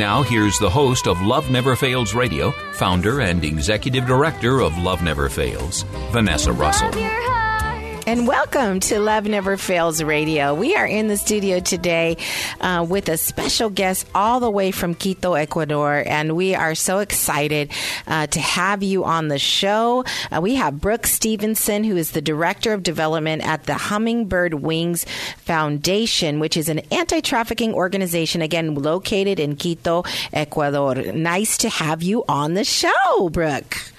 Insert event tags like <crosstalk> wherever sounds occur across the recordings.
Now, here's the host of Love Never Fails Radio, founder and executive director of Love Never Fails, Vanessa Russell. And welcome to Love Never Fails Radio. We are in the studio today uh, with a special guest all the way from Quito, Ecuador, and we are so excited uh, to have you on the show. Uh, we have Brooke Stevenson, who is the Director of Development at the Hummingbird Wings Foundation, which is an anti trafficking organization, again, located in Quito, Ecuador. Nice to have you on the show, Brooke.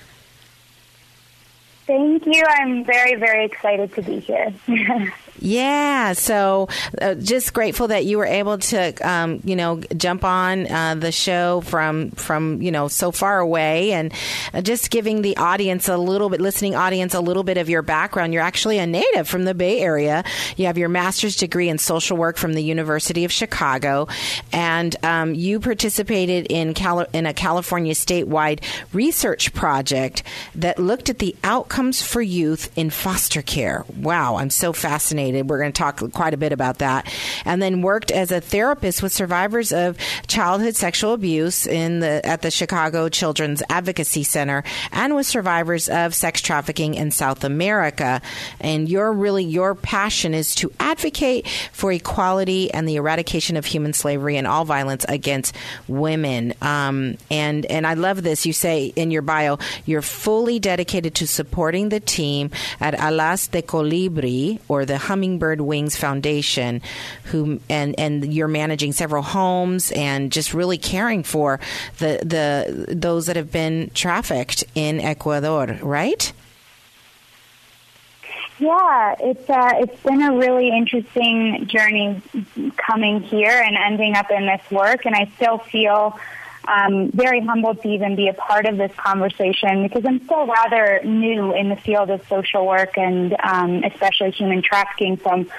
Thank you. I'm very, very excited to be here. <laughs> Yeah, so uh, just grateful that you were able to, um, you know, jump on uh, the show from from you know so far away, and uh, just giving the audience a little bit, listening audience a little bit of your background. You're actually a native from the Bay Area. You have your master's degree in social work from the University of Chicago, and um, you participated in Cali- in a California statewide research project that looked at the outcomes for youth in foster care. Wow, I'm so fascinated. We're going to talk quite a bit about that. And then worked as a therapist with survivors of childhood sexual abuse in the at the Chicago Children's Advocacy Center and with survivors of sex trafficking in South America. And your really your passion is to advocate for equality and the eradication of human slavery and all violence against women. Um, and and I love this. You say in your bio you're fully dedicated to supporting the team at Alas de Colibri or the Hummingbird Wings Foundation, who and and you're managing several homes and just really caring for the the those that have been trafficked in Ecuador, right? yeah, it's uh, it's been a really interesting journey coming here and ending up in this work, and I still feel um, very humbled to even be a part of this conversation because I'm still rather new in the field of social work and um, especially human trafficking. So I'm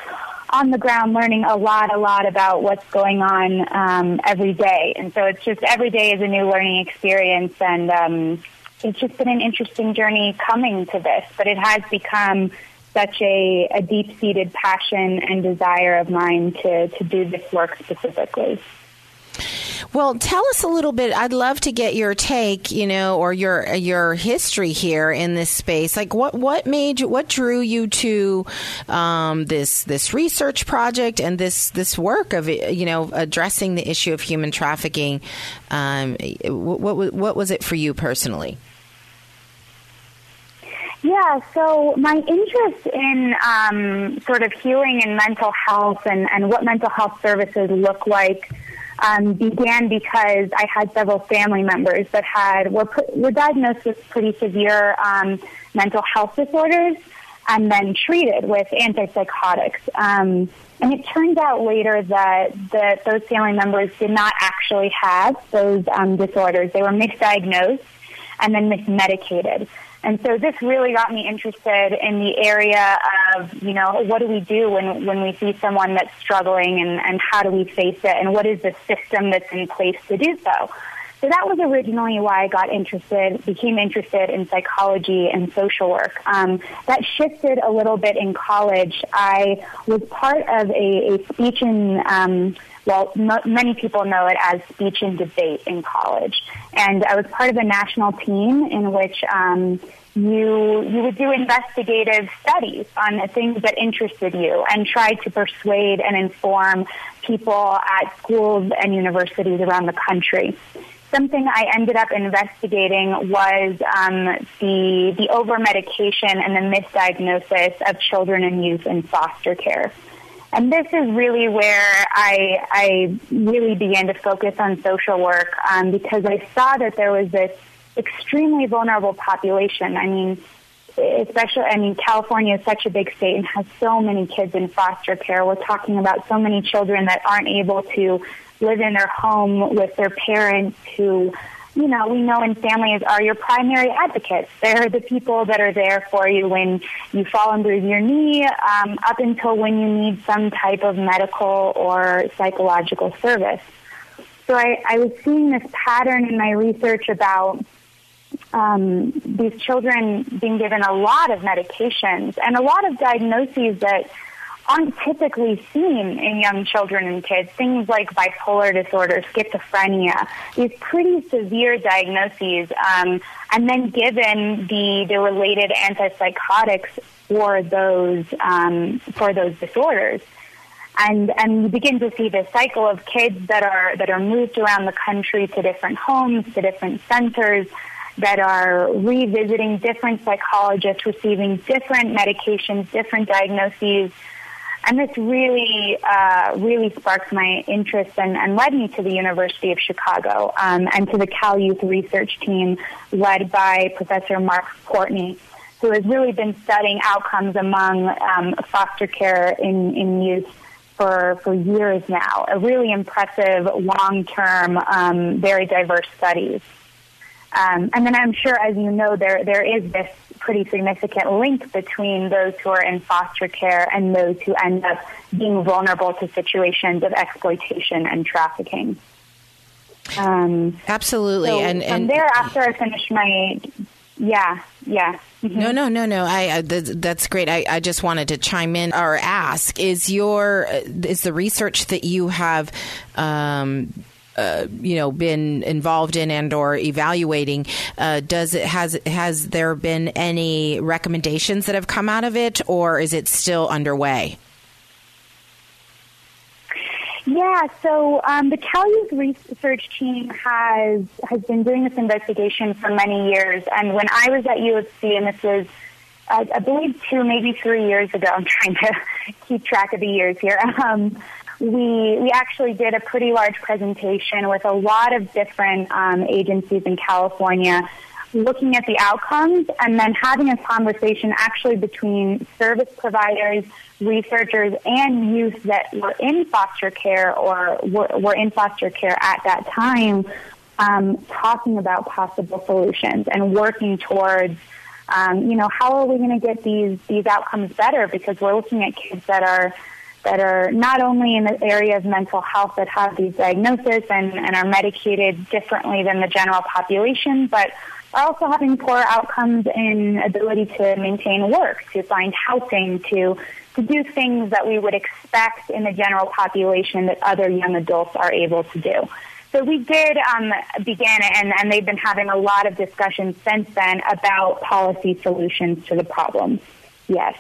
on the ground learning a lot, a lot about what's going on um, every day. And so it's just every day is a new learning experience. And um, it's just been an interesting journey coming to this, but it has become such a, a deep seated passion and desire of mine to, to do this work specifically. Well, tell us a little bit. I'd love to get your take, you know, or your your history here in this space. Like, what what made you, what drew you to um, this this research project and this this work of you know addressing the issue of human trafficking? Um, what, what what was it for you personally? Yeah, so my interest in um, sort of healing and mental health and, and what mental health services look like um, began because I had several family members that had were were diagnosed with pretty severe um, mental health disorders and then treated with antipsychotics. Um, and it turned out later that that those family members did not actually have those um, disorders; they were misdiagnosed and then mismedicated. And so this really got me interested in the area of, you know, what do we do when, when we see someone that's struggling and, and how do we face it and what is the system that's in place to do so? So that was originally why I got interested, became interested in psychology and social work. Um, that shifted a little bit in college. I was part of a, a speech and um, well, m- many people know it as speech and debate in college. And I was part of a national team in which um, you you would do investigative studies on things that interested you and try to persuade and inform people at schools and universities around the country. Something I ended up investigating was um, the the over medication and the misdiagnosis of children and youth in foster care. And this is really where I, I really began to focus on social work um, because I saw that there was this extremely vulnerable population. I mean, especially, I mean, California is such a big state and has so many kids in foster care. We're talking about so many children that aren't able to live in their home with their parents who you know, we know in families are your primary advocates. They're the people that are there for you when you fall and bruise your knee, um, up until when you need some type of medical or psychological service. So I, I was seeing this pattern in my research about um, these children being given a lot of medications and a lot of diagnoses that aren't typically seen in young children and kids. Things like bipolar disorder, schizophrenia, these pretty severe diagnoses, um, and then given the the related antipsychotics for those um, for those disorders. And and you begin to see this cycle of kids that are that are moved around the country to different homes, to different centers, that are revisiting different psychologists, receiving different medications, different diagnoses, and this really, uh, really sparked my interest and, and, led me to the University of Chicago um, and to the Cal Youth Research Team led by Professor Mark Courtney, who has really been studying outcomes among um, foster care in, in youth for, for years now. A really impressive, long-term, um, very diverse studies. Um, and then I'm sure, as you know, there there is this pretty significant link between those who are in foster care and those who end up being vulnerable to situations of exploitation and trafficking. Um, Absolutely, so and from and there, after I finished my yeah, yeah. Mm-hmm. No, no, no, no. I, I that's great. I, I just wanted to chime in or ask: Is your is the research that you have um, uh, you know been involved in and or evaluating uh, does it has has there been any recommendations that have come out of it or is it still underway yeah, so um, the Cal Youth research team has has been doing this investigation for many years, and when I was at U of C, and this was, I, I believe, two maybe three years ago. I'm trying to <laughs> keep track of the years here. Um, we we actually did a pretty large presentation with a lot of different um, agencies in California looking at the outcomes and then having a conversation actually between service providers, researchers, and youth that were in foster care or were, were in foster care at that time, um, talking about possible solutions and working towards, um, you know, how are we going to get these these outcomes better? Because we're looking at kids that are that are not only in the area of mental health that have these diagnoses and, and are medicated differently than the general population, but are also having poor outcomes in ability to maintain work, to find housing, to to do things that we would expect in the general population that other young adults are able to do. So we did um, begin, and, and they've been having a lot of discussions since then about policy solutions to the problem. Yes.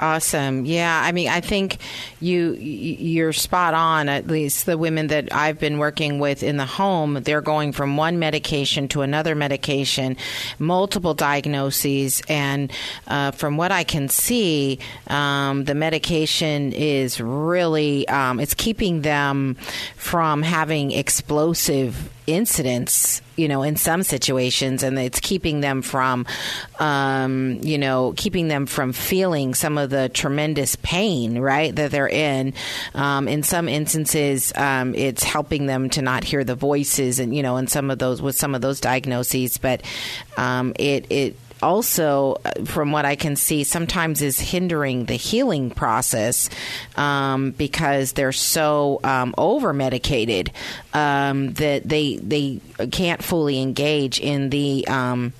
Awesome. Yeah, I mean, I think you you're spot on. At least the women that I've been working with in the home, they're going from one medication to another medication, multiple diagnoses, and uh, from what I can see, um, the medication is really um, it's keeping them from having explosive incidents, you know, in some situations, and it's keeping them from, um, you know, keeping them from feeling some of the tremendous pain, right, that they're in. Um, in some instances, um, it's helping them to not hear the voices, and you know, in some of those with some of those diagnoses, but um, it it also, uh, from what I can see, sometimes is hindering the healing process um, because they're so um, over medicated um, that they they can't fully engage in the um,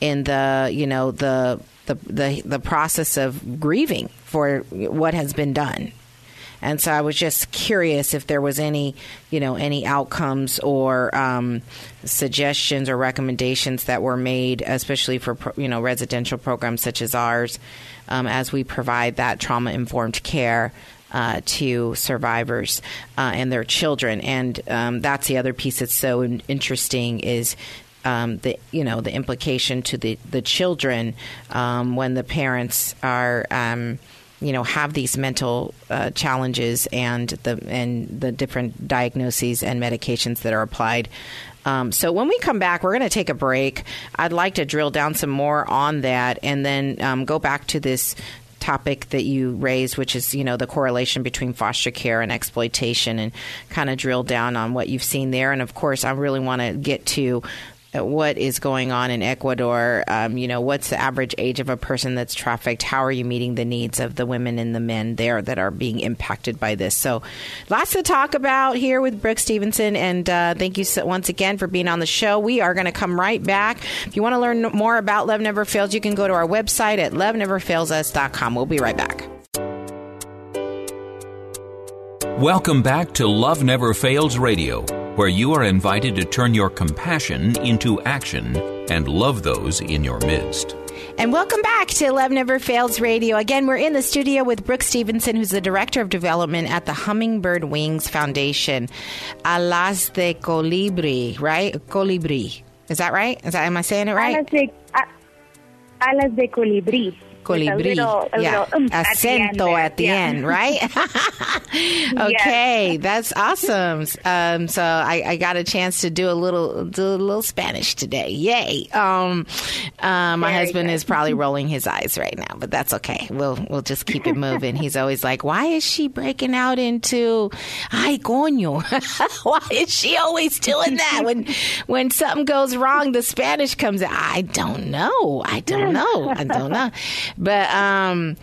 in the you know the the the, the process of grieving for what has been done. And so I was just curious if there was any, you know, any outcomes or um, suggestions or recommendations that were made, especially for you know residential programs such as ours, um, as we provide that trauma informed care. Uh, to survivors uh, and their children, and um, that's the other piece that's so in- interesting is um, the you know the implication to the the children um, when the parents are um, you know have these mental uh, challenges and the and the different diagnoses and medications that are applied. Um, so when we come back, we're going to take a break. I'd like to drill down some more on that, and then um, go back to this topic that you raised, which is you know the correlation between foster care and exploitation, and kind of drill down on what you've seen there. And of course, I really want to get to what is going on in Ecuador. Um, you know, what's the average age of a person that's trafficked? How are you meeting the needs of the women and the men there that are being impacted by this? So, lots to talk about here with Brooke Stevenson. And uh, thank you so, once again for being on the show. We are going to come right back. If you want to learn more about Love Never Fails, you can go to our website at loveneverfailsus.com. We'll be right back. Welcome back to Love Never Fails Radio, where you are invited to turn your compassion into action and love those in your midst. And welcome back to Love Never Fails Radio. Again, we're in the studio with Brooke Stevenson, who's the Director of Development at the Hummingbird Wings Foundation. Alas de Colibri, right? Colibri. Is that right? Is that, am I saying it right? Alas de, a- alas de colibrí. Colibri. little- yeah. little oomph at the end Acento at the Yeah. end, right? <laughs> <laughs> okay, that's awesome. Um, so I, I got a chance to do a little do a little Spanish today. Yay! Um, uh, my Very husband good. is probably <laughs> rolling his eyes right now, but that's okay. We'll we'll just keep it moving. He's always like, "Why is she breaking out into ay coño? Why is she always doing that when when something goes wrong? The Spanish comes out. I don't know. I don't know. I don't know. But um,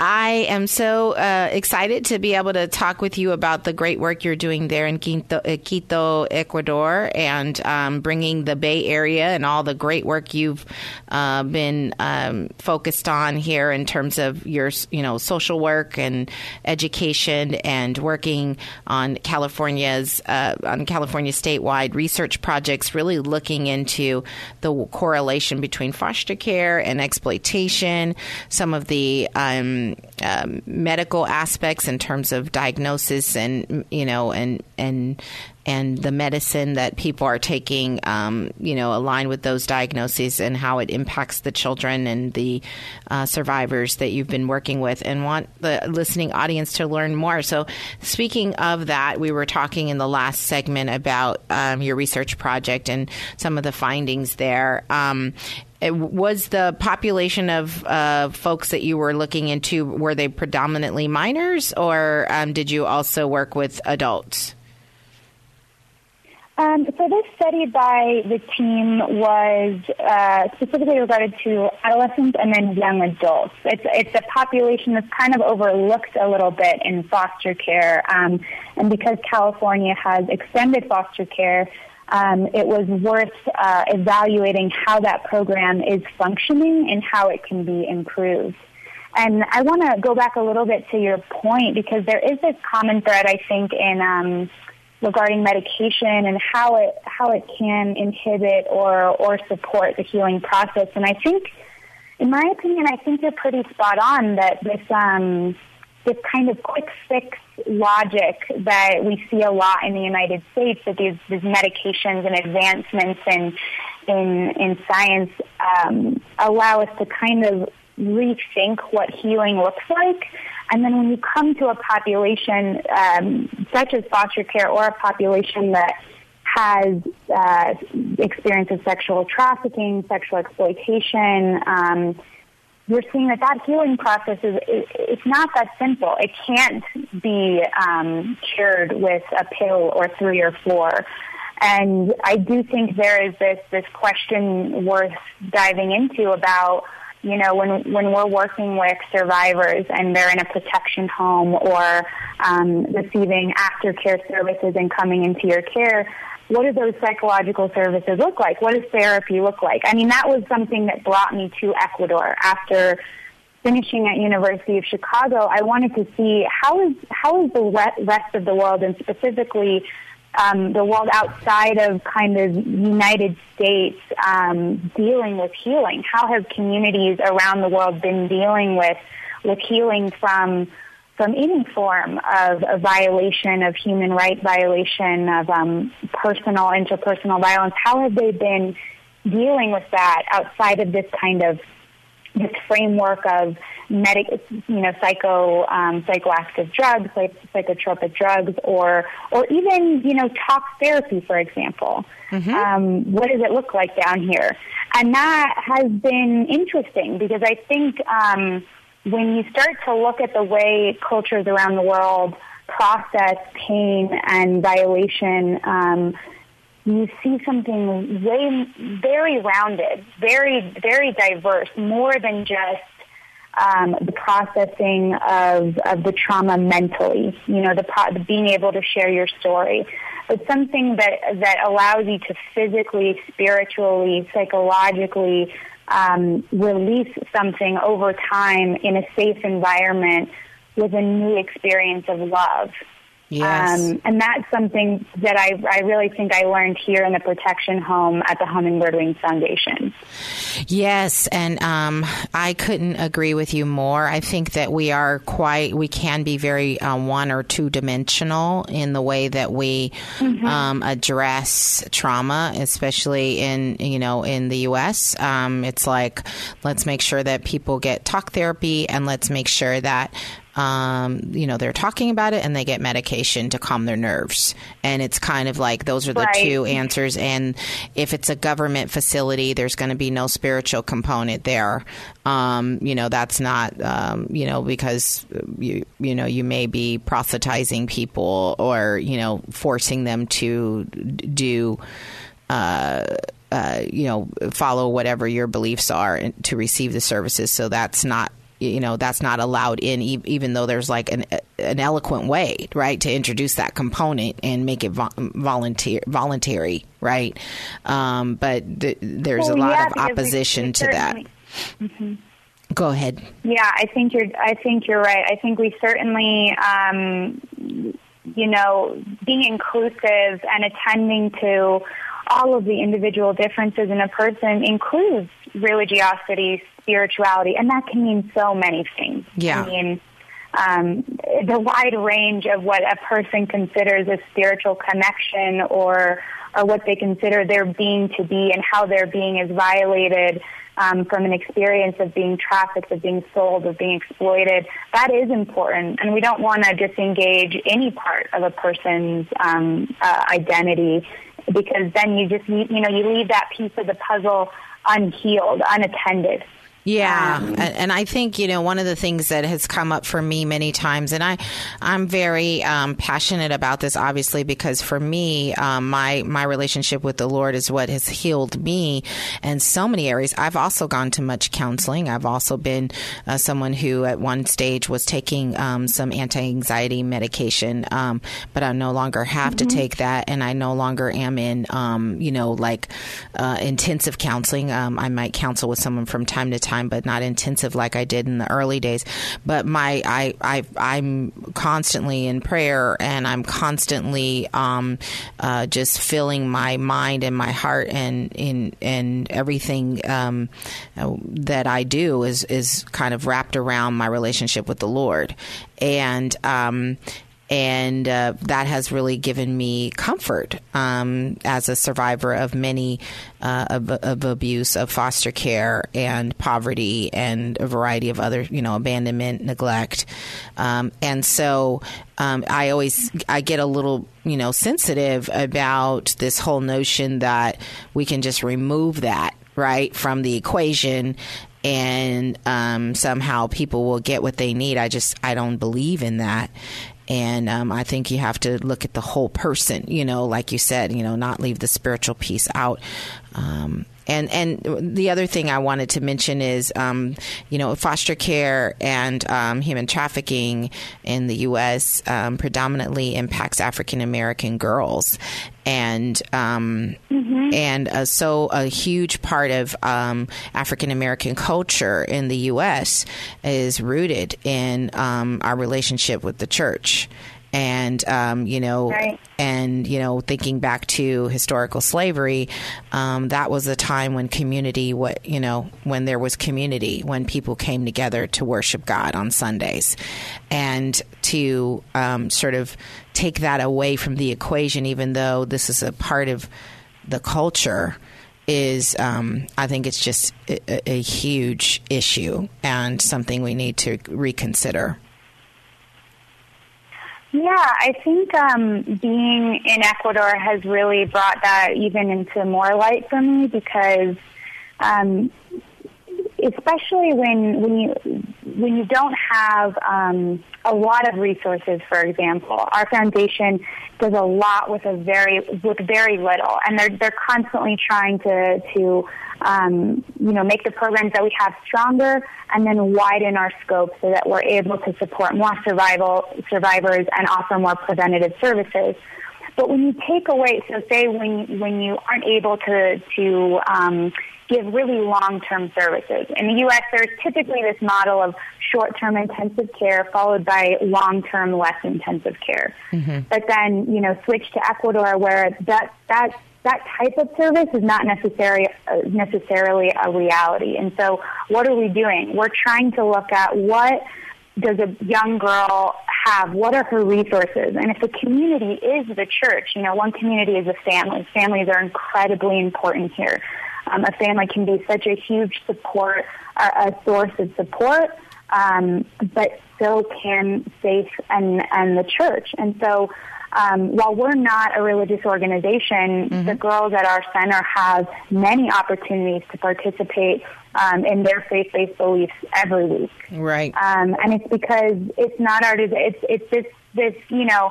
I am so uh, excited to be able to talk with you about the great work you're doing there in Quito, uh, Quito Ecuador, and um, bringing the Bay Area and all the great work you've uh, been um, focused on here in terms of your, you know, social work and education, and working on California's uh, on California statewide research projects, really looking into the correlation between foster care and exploitation, some of the um, um, medical aspects in terms of diagnosis and you know and and and the medicine that people are taking, um, you know, align with those diagnoses and how it impacts the children and the uh, survivors that you've been working with, and want the listening audience to learn more. So, speaking of that, we were talking in the last segment about um, your research project and some of the findings there. Um, was the population of uh, folks that you were looking into were they predominantly minors, or um, did you also work with adults? Um, so this study by the team was uh, specifically regarded to adolescents and then young adults. It's, it's a population that's kind of overlooked a little bit in foster care, um, and because California has extended foster care, um, it was worth uh, evaluating how that program is functioning and how it can be improved. And I want to go back a little bit to your point because there is this common thread, I think, in um, regarding medication and how it how it can inhibit or or support the healing process. And I think, in my opinion, I think you're pretty spot on that this um, this kind of quick fix logic that we see a lot in the United States that these, these medications and advancements in in in science um, allow us to kind of rethink what healing looks like. And then when you come to a population um, such as foster care or a population that has uh, experience of sexual trafficking, sexual exploitation, um, you're seeing that that healing process is it, it's not that simple. It can't be um, cured with a pill or three or four. And I do think there is this this question worth diving into about you know, when when we're working with survivors and they're in a protection home or um, receiving aftercare services and coming into your care, what do those psychological services look like? What does therapy look like? I mean, that was something that brought me to Ecuador after finishing at University of Chicago. I wanted to see how is how is the rest of the world and specifically um, the world outside of kind of United States um, dealing with healing? How have communities around the world been dealing with with healing from from any form of a violation of human rights violation of um, personal interpersonal violence? How have they been dealing with that outside of this kind of this framework of medic, you know, psycho, um, psychoactive drugs, like psychotropic drugs, or or even you know, talk therapy, for example. Mm-hmm. Um, what does it look like down here? And that has been interesting because I think um, when you start to look at the way cultures around the world process pain and violation. Um, you see something way, very rounded, very, very diverse, more than just um, the processing of, of the trauma mentally, you know, the, the being able to share your story, but something that, that allows you to physically, spiritually, psychologically um, release something over time in a safe environment with a new experience of love. Yes. Um, and that's something that I, I really think I learned here in the protection home at the Hummingbird Wings Foundation. Yes, and um, I couldn't agree with you more. I think that we are quite, we can be very uh, one or two dimensional in the way that we mm-hmm. um, address trauma, especially in, you know, in the U.S. Um, it's like, let's make sure that people get talk therapy and let's make sure that um, you know, they're talking about it and they get medication to calm their nerves. And it's kind of like those are the right. two answers. And if it's a government facility, there's going to be no spiritual component there. Um, you know, that's not, um, you know, because you, you know, you may be proselytizing people or, you know, forcing them to do, uh, uh, you know, follow whatever your beliefs are to receive the services. So that's not you know that's not allowed in even though there's like an an eloquent way right to introduce that component and make it vo- volunteer voluntary right? Um, but th- there's well, a lot yeah, of opposition to that. mm-hmm. go ahead. Yeah i think you're i think you're right. I think we certainly um, you know being inclusive and attending to all of the individual differences in a person includes religiosity, spirituality, and that can mean so many things. Yeah. I mean, um, the wide range of what a person considers a spiritual connection or or what they consider their being to be and how their being is violated um, from an experience of being trafficked, of being sold, of being exploited. That is important, and we don't want to disengage any part of a person's um, uh, identity because then you just you know you leave that piece of the puzzle unhealed, unattended. Yeah, um, and I think you know one of the things that has come up for me many times, and I, I'm very um, passionate about this, obviously, because for me, um, my my relationship with the Lord is what has healed me in so many areas. I've also gone to much counseling. I've also been uh, someone who, at one stage, was taking um, some anti-anxiety medication, um, but I no longer have mm-hmm. to take that, and I no longer am in, um, you know, like uh, intensive counseling. I might counsel with someone from time to time time, but not intensive like I did in the early days. But my I I I'm constantly in prayer, and I'm constantly um, uh, just filling my mind and my heart and in and everything um, that I do is is kind of wrapped around my relationship with the Lord, and um, and uh, that has really given me comfort um, as a survivor of many uh, of, of, abuse, of foster care, and poverty, and a variety of other, you know, abandonment, neglect, um, and so um, I always I get a little, you know, sensitive about this whole notion that we can just remove that right from the equation. And um, somehow people will get what they need. I just I don't believe in that, And um, I think you have to look at the whole person, you know, like you said, you know, not leave the spiritual piece out. Um, and and the other thing I wanted to mention is, um, you know, foster care and um, human trafficking in the U.S. Um, predominantly impacts African American girls, and um, and uh, so a huge part of um, African American culture in the U.S. is rooted in um, our relationship with the church and um, you know, Right. and you know, thinking back to historical slavery, um, that was a time when community, what you know, when there was community, when people came together to worship God on Sundays, and to um, sort of take that away from the equation, even though this is a part of the culture. Is um, I think it's just a, a huge issue and something we need to reconsider. Yeah, I think um, being in Ecuador has really brought that even into more light for me because, um, especially when when you when you don't have um, a lot of resources, for example, our foundation does a lot with a very with very little, and they're they're constantly trying to to um, you know make the programs that we have stronger and then widen our scope so that we're able to support more survival survivors and offer more preventative services. But when you take away, so say when when you aren't able to to um, give really long-term services in the U.S., there's typically this model of short-term intensive care followed by long-term less intensive care. But then you know switch to Ecuador where that that that type of service is not necessary, uh, necessarily a reality. And so, what are we doing? We're trying to look at what does a young girl have? What are her resources? And if the community is the church, you know, one community is a family. Families are incredibly important here. Um, a family can be such a huge support, a, a source of support, um, but so can faith and, and the church. And so, um, while we're not a religious organization, the girls at our center have many opportunities to participate um, in their faith-based beliefs every week. Right. Um, and it's because it's not our it's it's this this you know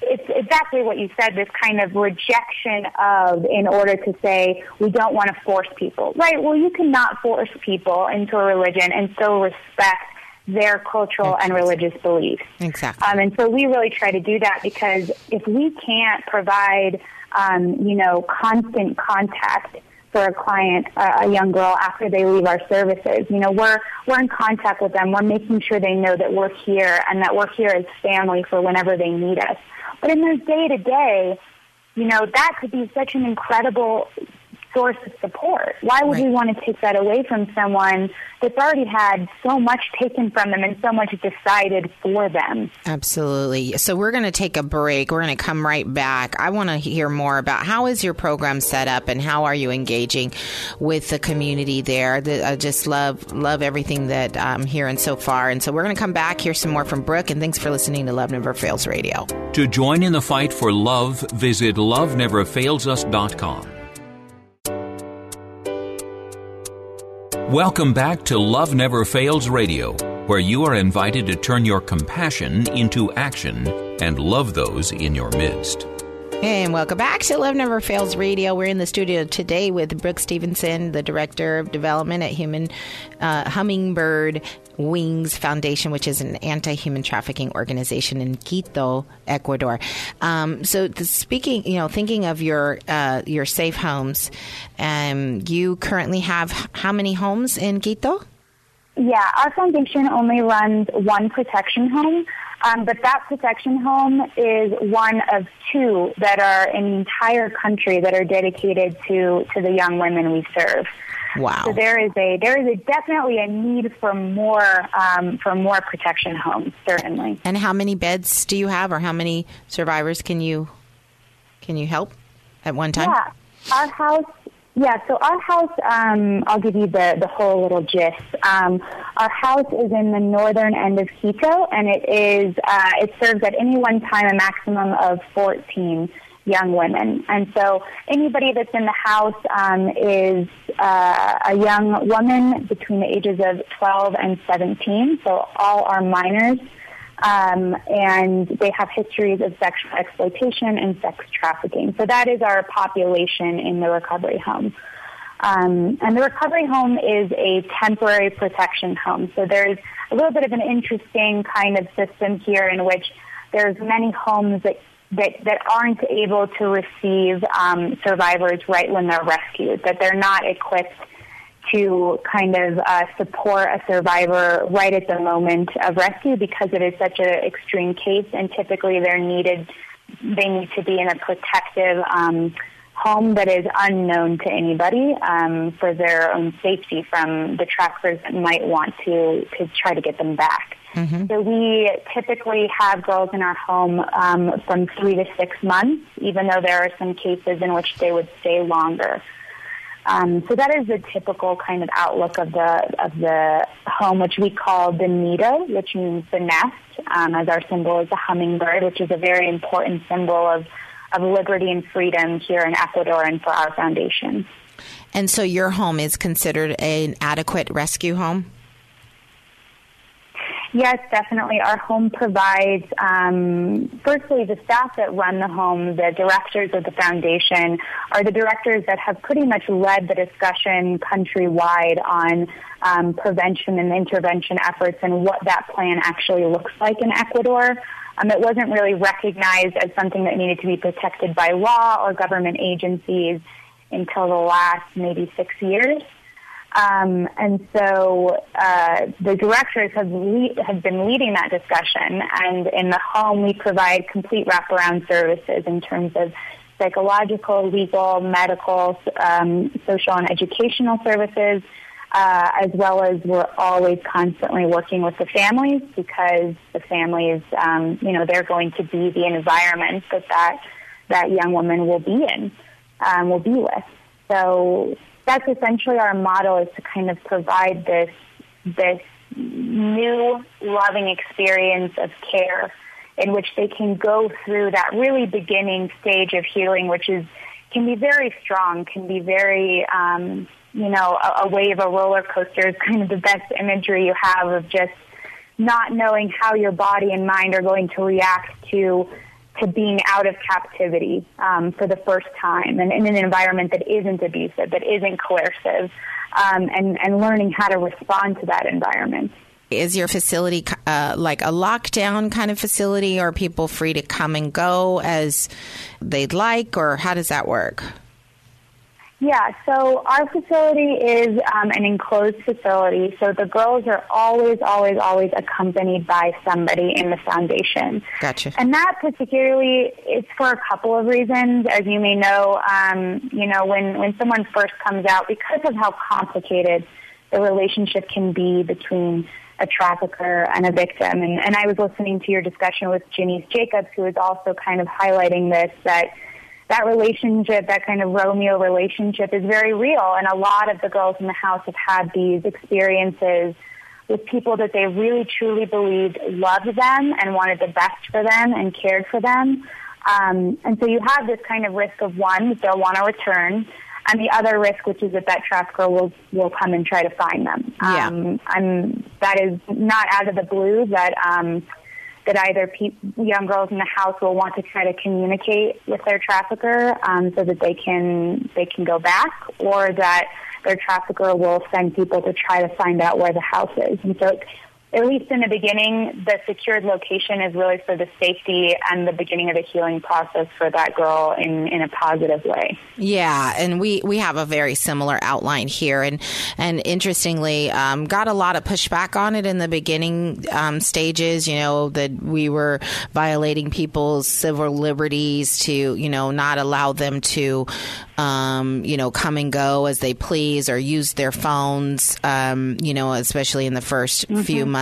it's exactly what you said this kind of rejection of in order to say we don't want to force people right well you cannot force people into a religion and still respect their cultural and religious beliefs Exactly. um, and so we really try to do that because if we can't provide, um, you know, constant contact for a client, uh, a young girl, after they leave our services, you know, we're we're in contact with them. We're making sure they know that we're here and that we're here as family for whenever they need us. But in their day to day, you know, that could be such an incredible source of support. Why would we want to take that away from someone that's already had so much taken from them and so much decided for them? Absolutely. So we're going to take a break. We're going to come right back. I want to hear more about how is your program set up and how are you engaging with the community there. The- I just love love everything that I'm hearing so far. And so we're going to come back, hear some more from Brooke, and thanks for listening to Love Never Fails Radio. To join in the fight for love, visit loveneverfailsus.com. Welcome back to Love Never Fails Radio, where you are invited to turn your compassion into action and love those in your midst. And welcome back to Love Never Fails Radio. We're in the studio today with Brooke Stevenson, the Director of Development at Human uh, Hummingbird Wings Foundation, which is an anti-human trafficking organization in Quito, Ecuador. Um, so, speaking, you know, thinking of your uh, your safe homes, um, you currently have how many homes in Quito? Yeah, our foundation only runs one protection home, um, but that protection home is one of two that are in the entire country that are dedicated to, to the young women we serve. Wow. So there is a there is a definitely a need for more um, for more protection homes, certainly. And how many beds do you have, or how many survivors can you can you help at one time? Yeah, our house. Yeah, so our house. Um, I'll give you the the whole little gist. Um, our house is in the northern end of Quito, and it is uh, it serves at any one time a maximum of fourteen young women. And so anybody that's in the house um, is uh, a young woman between the ages of 12 and 17. So all are minors. Um, and they have histories of sexual exploitation and sex trafficking. So that is our population in the recovery home. Um, and the recovery home is a temporary protection home. So there's a little bit of an interesting kind of system here in which there's many homes that that, that aren't able to receive um, survivors right when they're rescued, that they're not equipped to kind of uh, support a survivor right at the moment of rescue because it is such an extreme case and typically they're needed, they need to be in a protective um, home that is unknown to anybody um, for their own safety from the traffickers that might want to, to try to get them back. Mm-hmm. So we typically have girls in our home um, from three to six months, even though there are some cases in which they would stay longer. Um, so that is the typical kind of outlook of the of the home, which we call the nido, which means the nest, um, as our symbol is the hummingbird, which is a very important symbol of of liberty and freedom here in Ecuador and for our foundation. And so your home is considered an adequate rescue home? Yes, definitely. Our home provides, um, firstly, the staff that run the home, the directors of the foundation, are the directors that have pretty much led the discussion countrywide on um, prevention and intervention efforts and what that plan actually looks like in Ecuador. Um, it wasn't really recognized as something that needed to be protected by law or government agencies until the last maybe six years. Um, and so uh, the directors have, lead, have been leading that discussion. And in the home, we provide complete wraparound services in terms of psychological, legal, medical, um, social, and educational services, uh, as well as we're always constantly working with the families because the families, um, you know, they're going to be the environment that that, that young woman will be in, um, will be with. So that's essentially our model is to kind of provide this this new loving experience of care in which they can go through that really beginning stage of healing, which is can be very strong, can be very um, you know a, a wave, a roller coaster is <laughs> kind of the best imagery you have of just not knowing how your body and mind are going to react to to being out of captivity um, for the first time and in an environment that isn't abusive, that isn't coercive, um, and, and learning how to respond to that environment. Is your facility uh, like a lockdown kind of facility, are people free to come and go as they'd like, or how does that work? Yeah, so our facility is um, an enclosed facility, so the girls are always, always, always accompanied by somebody in the foundation. Gotcha. And that particularly is for a couple of reasons. As you may know, um, you know, when, when someone first comes out, because of how complicated the relationship can be between a trafficker and a victim, and, and I was listening to your discussion with Janice Jacobs, who was also kind of highlighting this, that that relationship, that kind of Romeo relationship is very real. And a lot of the girls in the house have had these experiences with people that they really truly believed loved them and wanted the best for them and cared for them. Um, and so you have this kind of risk of one, they'll want to return, and the other risk, which is that that trafficker will will come and try to find them. Yeah. Um, I'm, that is not out of the blue that um, that either pe- young girls in the house will want to try to communicate with their trafficker um, so that they can they can go back, or that their trafficker will send people to try to find out where the house is. And so at least in the beginning, the secured location is really for the safety and the beginning of the healing process for that girl in, in a positive way. Yeah, and we, we have a very similar outline here, and and interestingly, um, got a lot of pushback on it in the beginning um, stages. You know that we were violating people's civil liberties to you know not allow them to um, you know come and go as they please or use their phones. Um, you know, especially in the 1st Mm-hmm. few months,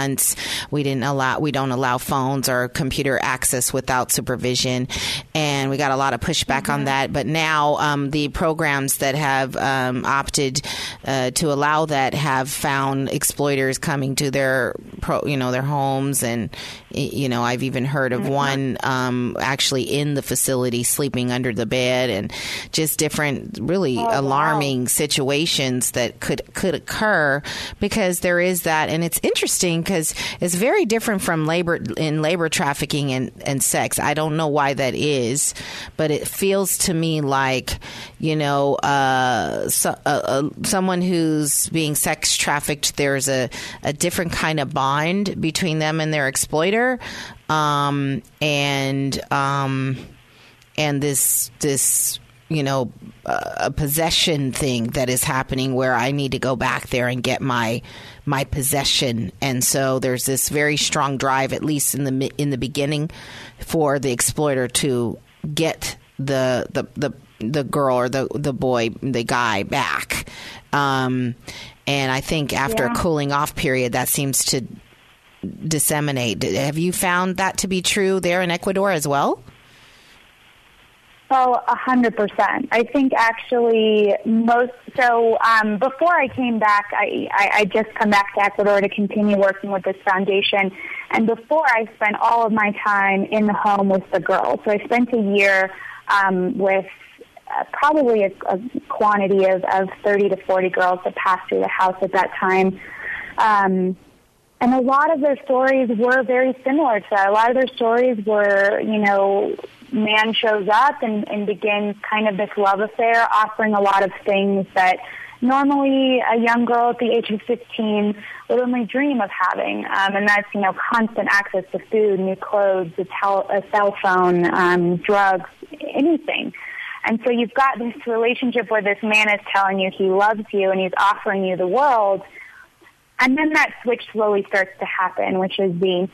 we didn't allow we don't allow phones or computer access without supervision, and we got a lot of pushback on that. But now um, the programs that have um, opted uh, to allow that have found exploiters coming to their pro, you know their homes, and you know I've even heard of one um, actually in the facility sleeping under the bed, and just different really alarming situations that could could occur because there is that, and it's interesting because it's very different from labor in labor trafficking and, and sex. I don't know why that is, but it feels to me like you know uh, so, uh, uh, someone who's being sex trafficked. There's a a different kind of bond between them and their exploiter, um, and um, and this this you know a possession thing that is happening where I need to go back there and get my my possession. And so there's this very strong drive at least in the in the beginning for the exploiter to get the the the, the girl or the the boy the guy back. Um, and I think after Yeah. a cooling off period that seems to disseminate. Have you found that to be true there in Ecuador as well Oh, a hundred percent. I think actually most. So um, before I came back, I, I I just come back to Ecuador to continue working with this foundation. And before I spent all of my time in the home with the girls. So I spent a year um, with uh, probably a, a quantity of, of 30 to 40 girls that passed through the house at that time. Um, and a lot of their stories were very similar to that. A lot of their stories were, you know, man shows up and, and begins kind of this love affair, offering a lot of things that normally a young girl at the age of 15 would only dream of having. Um, and that's, you know, constant access to food, new clothes, a, tel- a cell phone, um, drugs, anything. And so you've got this relationship where this man is telling you he loves you and he's offering you the world. And then that switch slowly starts to happen, which is the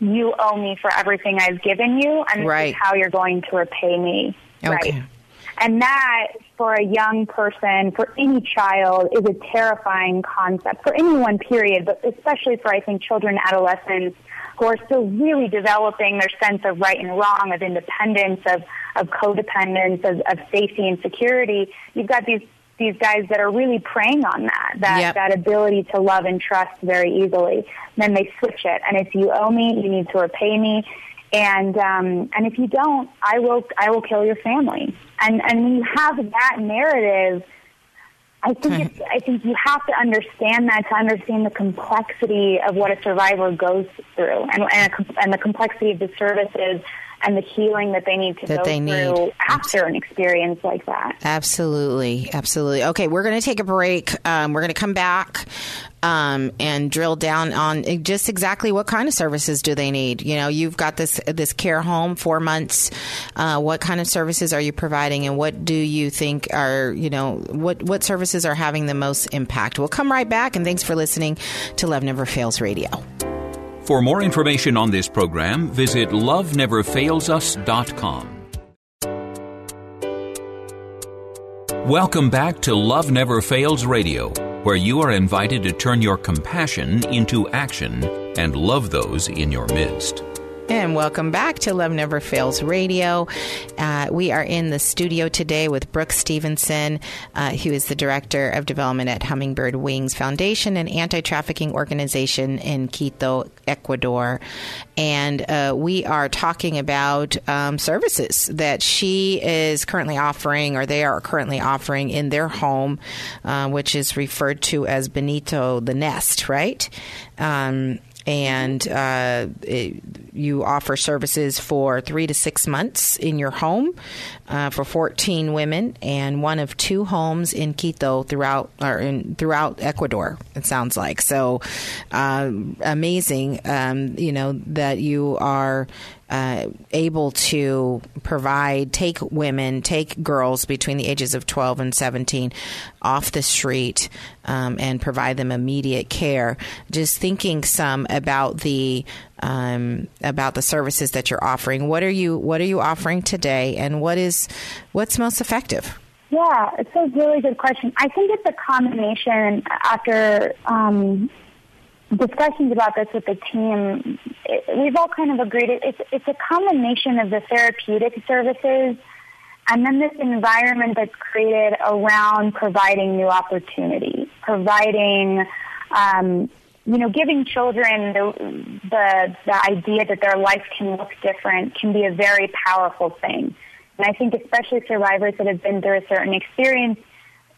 you owe me for everything I've given you, and this is how you're going to repay me. Okay. Right. And that, for a young person, for any child, is a terrifying concept for anyone, period, but especially for, I think, children, adolescents who are still really developing their sense of right and wrong, of independence, of, of codependence, of, of safety and security. You've got these these guys that are really preying on that, that, Yep. that ability to love and trust very easily. Then they switch it. And if you owe me, you need to repay me. And um, and if you don't, I will I will kill your family. And and when you have that narrative, I think it's, I think you have to understand that to understand the complexity of what a survivor goes through, and and, a, and the complexity of the services and the healing that they need to That go they through need. after an experience like that. Absolutely, absolutely. Okay, we're going to take a break. Um, we're going to come back um, and drill down on just exactly what kind of services do they need. You know, you've got this this care home, four months. Uh, what kind of services are you providing, and what do you think are you know what what services are having the most impact? We'll come right back, and thanks for listening to Love Never Fails Radio. For more information on this program, visit loveneverfailsus.com. Welcome back to Love Never Fails Radio, where you are invited to turn your compassion into action and love those in your midst. And welcome back to Love Never Fails Radio. Uh, we are in the studio today with Brooke Stevenson, uh, who is the Director of Development at Hummingbird Wings Foundation, an anti trafficking organization in Quito, Ecuador. And uh, we are talking about um, services that she is currently offering, or they are currently offering in their home, uh, which is referred to as Benito the Nest, right? Um, and uh, it, you offer services for three to six months in your home uh, for 14 women and one of two homes in Quito throughout or in, throughout Ecuador. It sounds like so um, amazing. Um, you know that you are. Uh, able to provide, take women, take girls between the ages of 12 and 17 off the street um, and provide them immediate care. Just thinking some about the um, about the services that you're offering. What are you What are you offering today, and what is what's most effective? Yeah, it's a really good question. I think it's a combination after um, discussions about this with the team. It, we've all kind of agreed it, it's it's a combination of the therapeutic services and then this environment that's created around providing new opportunities, providing, um, you know, giving children the, the the idea that their life can look different can be a very powerful thing. And I think especially survivors that have been through a certain experience,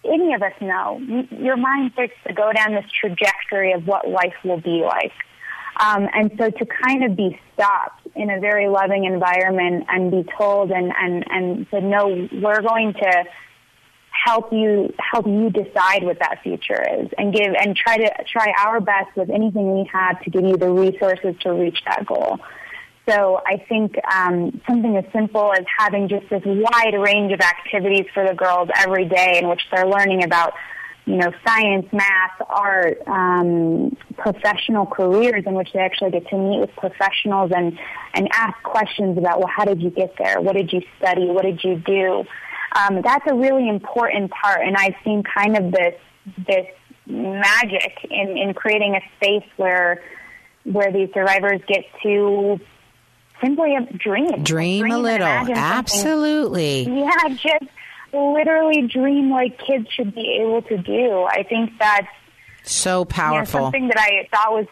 any of us know, your mind starts to go down this trajectory of what life will be like. Um, and so to kind of be stopped in a very loving environment and be told and, and, and to know we're going to help you help you decide what that future is and give and try to try our best with anything we have to give you the resources to reach that goal. So I think um, something as simple as having just this wide range of activities for the girls every day in which they're learning about you know, science, math, art, um, professional careers in which they actually get to meet with professionals and, and ask questions about, well, how did you get there? What did you study? What did you do? Um, that's a really important part, and I've seen kind of this this magic in, in creating a space where where these survivors get to simply dream, dream, dream a little, absolutely. Yeah, just literally dream like kids should be able to do. I think that's so powerful. You know, something that I thought was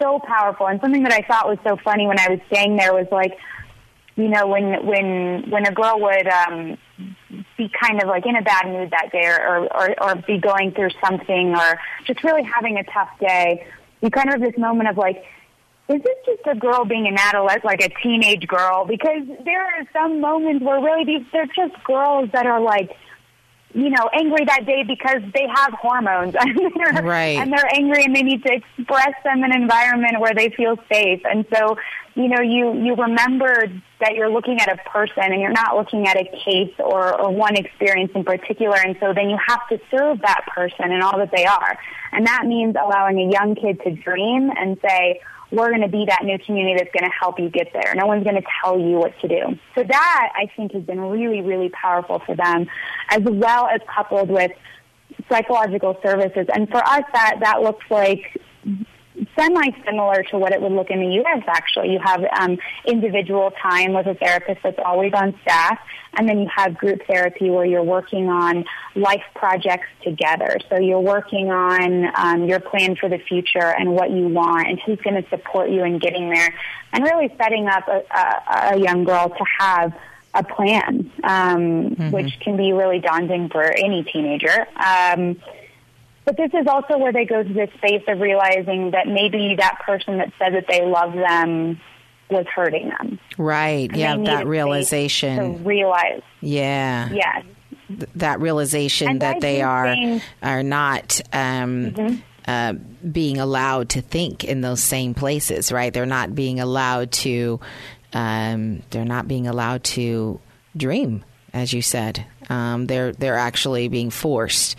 so powerful, and something that I thought was so funny when I was staying there was like, you know, when when when a girl would um, be kind of like in a bad mood that day, or, or or be going through something, or just really having a tough day, you kind of have this moment of like is this just a girl being an adolescent, like a teenage girl? Because there are some moments where really these, they're just girls that are like, you know, angry that day because they have hormones <laughs> and they're, right. and they're angry and they need to express them in an environment where they feel safe. And so, you know, you, you remember that you're looking at a person and you're not looking at a case or, or one experience in particular. And so then you have to serve that person and all that they are. And that means allowing a young kid to dream and say, we're going to be that new community that's going to help you get there. No one's going to tell you what to do. So that I think has been really, really powerful for them, as well as coupled with psychological services. And for us, that that looks like semi-similar to what it would look in the U.S. Actually, you have um, individual time with a therapist that's always on staff, and then you have group therapy where you're working on life projects together. So you're working on um, your plan for the future and what you want, and who's going to support you in getting there, and really setting up a, a, a young girl to have a plan, um, mm-hmm. which can be really daunting for any teenager. Um, but this is also where they go to this space of realizing that maybe that person that said that they love them was hurting them. Right. And yeah, that realization. To realize. Yeah. Yes. Th- that realization and that I they are things, are not um, mm-hmm. uh, being allowed to think in those same places. Right. They're not being allowed to. Um, they're not being allowed to dream, as you said. Um, they're they're actually being forced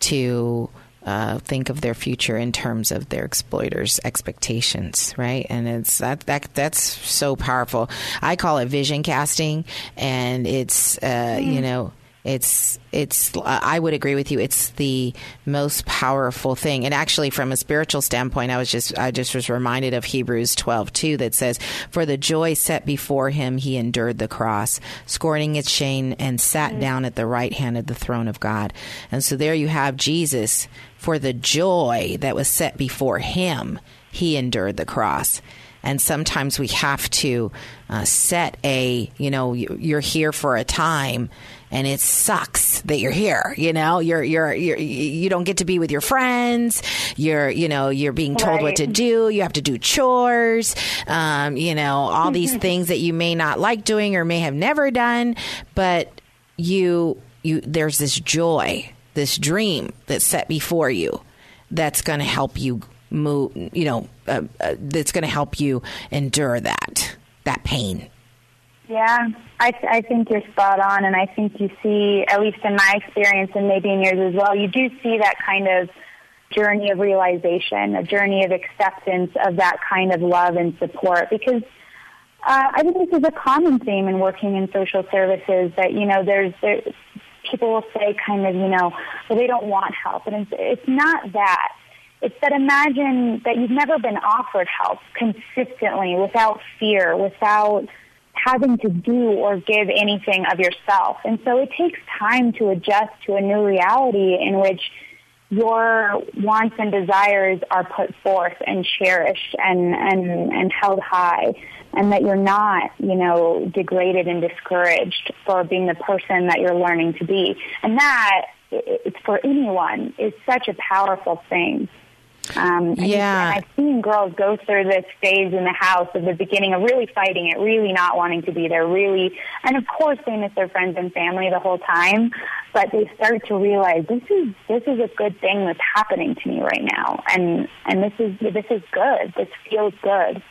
to uh, think of their future in terms of their exploiters' expectations, right? And it's that that that's so powerful. I call it vision casting, and it's uh, mm. you know it's it's I would agree with you. It's the most powerful thing. And actually from a spiritual standpoint, I was just I just was reminded of Hebrews 12 2 that says, For the joy set before him he endured the cross, scorning its shame and sat mm-hmm. down at the right hand of the throne of God. And so there you have Jesus for the joy that was set before him, he endured the cross and sometimes we have to uh, set a you know you're here for a time and it sucks that you're here. You know, you're you're you're you don't get to be with your friends. You're you know you're being told right. what to do. You have to do chores. Um, you know, all these things that you may not like doing or may have never done, but you you there's this joy, this dream that's set before you that's going to help you move. You know, uh, uh, that's going to help you endure that that pain. Yeah, I, th- I think you're spot on, and I think you see, at least in my experience, and maybe in yours as well, you do see that kind of journey of realization, a journey of acceptance of that kind of love and support. Because uh, I think this is a common theme in working in social services that you know there's there, people will say kind of you know well they don't want help, and it's, it's not that. It's that imagine that you've never been offered help consistently, without fear, without having to do or give anything of yourself. And so it takes time to adjust to a new reality in which your wants and desires are put forth and cherished and, and, and held high and that you're not, you know, degraded and discouraged for being the person that you're learning to be. And that, it's for anyone, is such a powerful thing. Um, Yeah. And I've seen girls go through this stage in the house of the beginning of really fighting it, really not wanting to be there, really, and of course they miss their friends and family the whole time, but they start to realize this is this is a good thing that's happening to me right now, and and this is this is good. This feels good.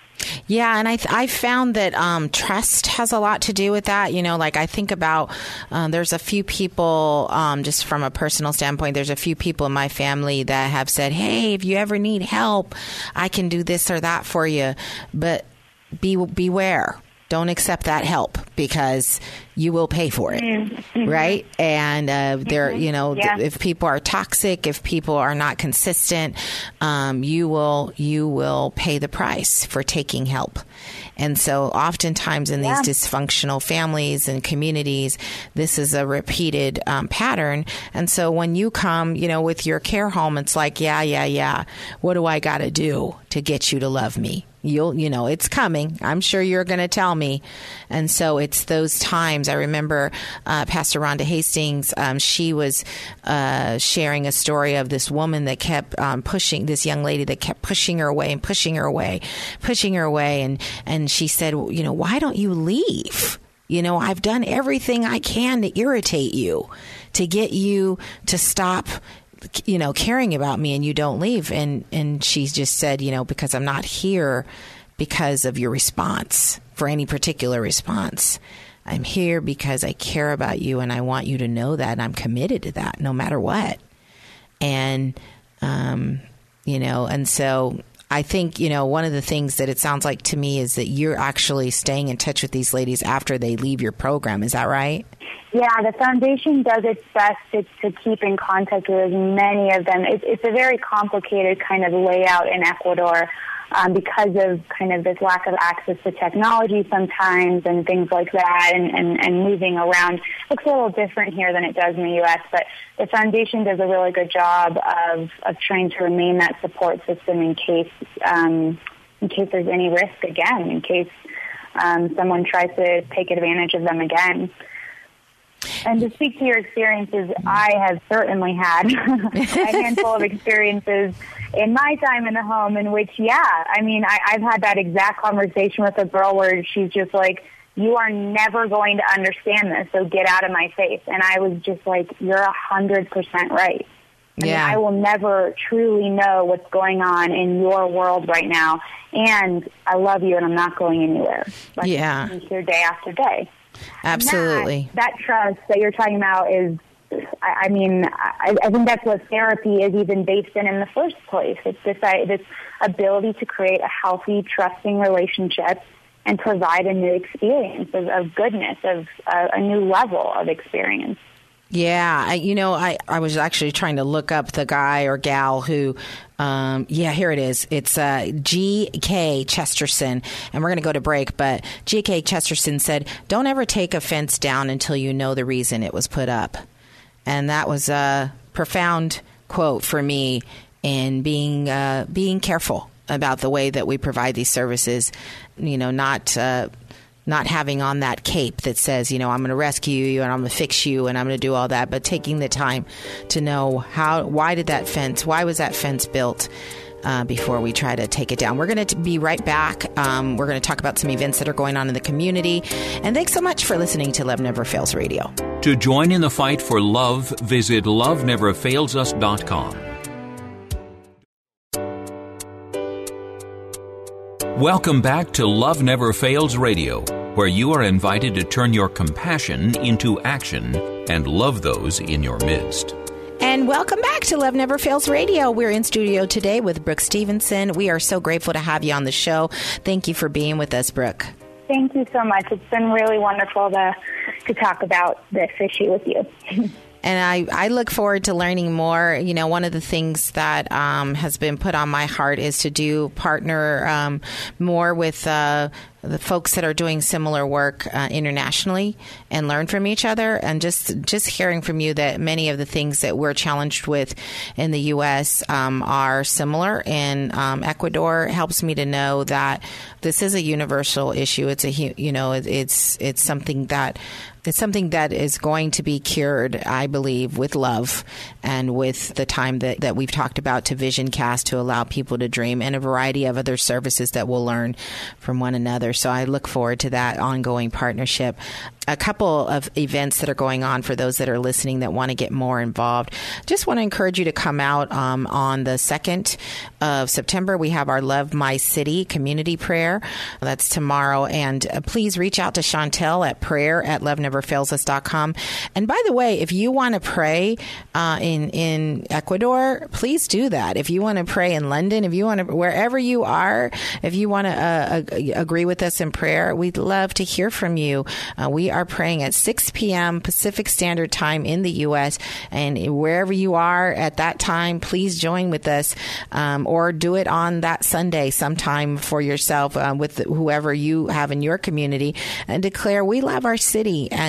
Yeah, and I th- I found that um, trust has a lot to do with that. You know, like I think about uh, there's a few people, um, just from a personal standpoint, there's a few people in my family that have said, "Hey, if you ever need help, I can do this or that for you," but be beware. Don't accept that help because you will pay for it, right? And uh, there, you know, th- if people are toxic, if people are not consistent, um, you will you will pay the price for taking help. And so, oftentimes in these Yeah. dysfunctional families and communities, this is a repeated um, pattern. And so, when you come, you know, with your care home, it's like, yeah, yeah, yeah. What do I got to do to get you to love me? You'll, you know, it's coming. I'm sure you're going to tell me. And so it's those times. I remember uh, Pastor Rhonda Hastings. Um, she was uh, sharing a story of this woman that kept um, pushing this young lady that kept pushing her away and pushing her away, pushing her away, and and she said, you know, why don't you leave? You know, I've done everything I can to irritate you, to get you to stop you know caring about me and you don't leave. And and she just said you know because i'm not here because of your response for any particular response. I'm here because i care about you and i want you to know that and i'm committed to that no matter what. And um you know and so I think, you know, one of the things that it sounds like to me is that you're actually staying in touch with these ladies after they leave your program. Is that right? Yeah, the foundation does its best to, to keep in contact with as many of them. It, it's a very complicated kind of layout in Ecuador um, because of kind of this lack of access to technology sometimes and things like that and, and, and moving around. looks a little different here than it does in the U.S., but the foundation does a really good job of, of trying to remain that support system in case, um, in case there's any risk again, in case um, someone tries to take advantage of them again. And to speak to your experiences, I have certainly had <laughs> a handful of experiences in my time in the home in which, yeah, I mean, I, I've had that exact conversation with a girl where she's just like, you are never going to understand this, so get out of my face. And I was just like, you're a hundred percent right. I mean, I will never truly know what's going on in your world right now. And I love you and I'm not going anywhere. Like, Yeah. I'm here day after day. Absolutely. That, that trust that you're talking about is, I, I mean, I, I think that's what therapy is even based in in the first place. It's this, I, this ability to create a healthy, trusting relationship and provide a new experience of, of goodness, of uh, a new level of experience. Yeah, I, you know, I, I was actually trying to look up the guy or gal who, um, yeah, here it is. It's uh, G.K. Chesterton, and we're going to go to break. But G.K. Chesterton said, "Don't ever take a fence down until you know the reason it was put up," and that was a profound quote for me in being uh, being careful about the way that we provide these services. You know, not. Uh, not having on that cape that says, you know, I'm going to rescue you and I'm going to fix you and I'm going to do all that, but taking the time to know how, why did that fence, why was that fence built? Uh, before we try to take it down, we're going to be right back. Um, we're going to talk about some events that are going on in the community. And thanks so much for listening to Love Never Fails Radio. To join in the fight for love, visit loveneverfailsus.com. Welcome back to Love Never Fails Radio, where you are invited to turn your compassion into action and love those in your midst. And welcome back to Love Never Fails Radio. We're in studio today with Brooke Stevenson. We are so grateful to have you on the show. Thank you for being with us, Brooke. Thank you so much. It's been really wonderful to, to talk about this issue with you. <laughs> and I, I look forward to learning more. You know, one of the things that um, has been put on my heart is to do partner um, more with uh, the folks that are doing similar work uh, internationally and learn from each other. And just just hearing from you that many of the things that we're challenged with in the U.S. Um, are similar in um, Ecuador helps me to know that this is a universal issue. It's a you know it's it's something that it's something that is going to be cured, I believe, with love and with the time that, that we've talked about to Vision Cast to allow people to dream and a variety of other services that we'll learn from one another. So I look forward to that ongoing partnership a couple of events that are going on for those that are listening that want to get more involved. Just want to encourage you to come out um, on the 2nd of September. We have our Love My City community prayer. That's tomorrow. And uh, please reach out to Chantel at prayer at loveneverfailsus.com. And by the way, if you want to pray uh, in, in Ecuador, please do that. If you want to pray in London, if you want to, wherever you are, if you want to uh, agree with us in prayer, we'd love to hear from you. Uh, we are praying at 6 p.m. Pacific Standard Time in the U.S. And wherever you are at that time, please join with us um, or do it on that Sunday sometime for yourself uh, with whoever you have in your community and declare we love our city and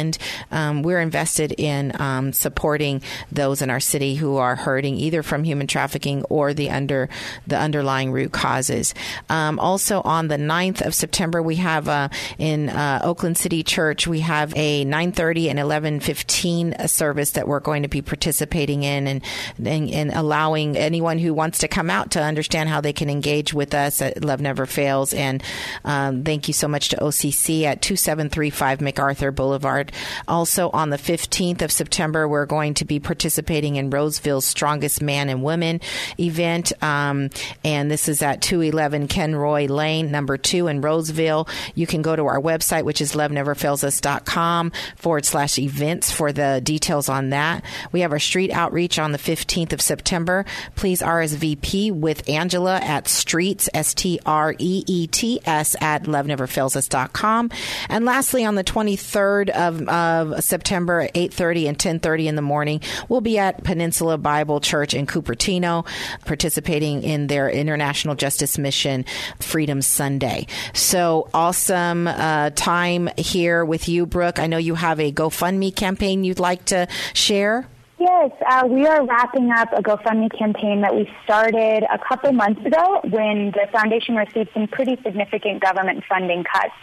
um, we're invested in um, supporting those in our city who are hurting either from human trafficking or the under the underlying root causes. Um, also on the 9th of September, we have uh, in uh, Oakland City Church, we have have a 9:30 and 11:15 service that we're going to be participating in, and, and, and allowing anyone who wants to come out to understand how they can engage with us at Love Never Fails. And um, thank you so much to OCC at 2735 MacArthur Boulevard. Also on the 15th of September, we're going to be participating in Roseville's Strongest Man and Women event, um, and this is at 211 Kenroy Lane, number two in Roseville. You can go to our website, which is loveneverfailsus.com com forward slash events for the details on that. We have our street outreach on the 15th of September. Please RSVP with Angela at streets, S T R E E T S, at loveneverfailsus.com. And lastly, on the 23rd of, of September at 8.30 and 10.30 in the morning, we'll be at Peninsula Bible Church in Cupertino participating in their International Justice Mission Freedom Sunday. So awesome uh, time here with you, Brooke. I know you have a GoFundMe campaign you'd like to share. Yes, uh, we are wrapping up a GoFundMe campaign that we started a couple months ago when the foundation received some pretty significant government funding cuts.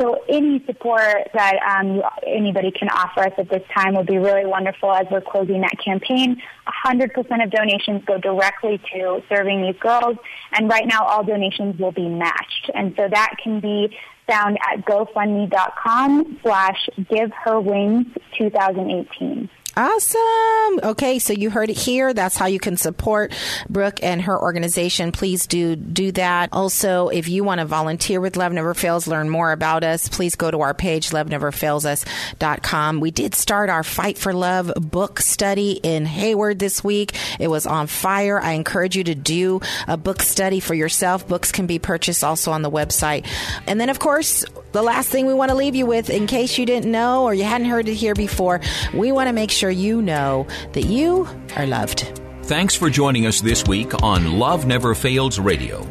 So any support that um, anybody can offer us at this time would be really wonderful as we're closing that campaign. 100% of donations go directly to serving these girls, and right now all donations will be matched. And so that can be found at gofundme.com slash give her wings 2018. Awesome. Okay, so you heard it here. That's how you can support Brooke and her organization. Please do do that. Also, if you want to volunteer with Love Never Fails, learn more about us, please go to our page, loveneverfailsus.com. We did start our Fight for Love book study in Hayward this week. It was on fire. I encourage you to do a book study for yourself. Books can be purchased also on the website. And then, of course, the last thing we want to leave you with, in case you didn't know or you hadn't heard it here before, we want to make sure you know that you are loved. Thanks for joining us this week on Love Never Fails Radio.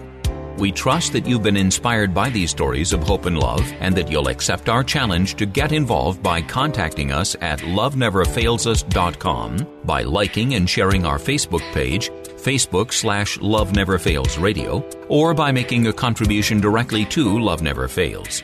We trust that you've been inspired by these stories of hope and love and that you'll accept our challenge to get involved by contacting us at loveneverfailsus.com, by liking and sharing our Facebook page, Facebook slash Love Never Fails Radio, or by making a contribution directly to Love Never Fails.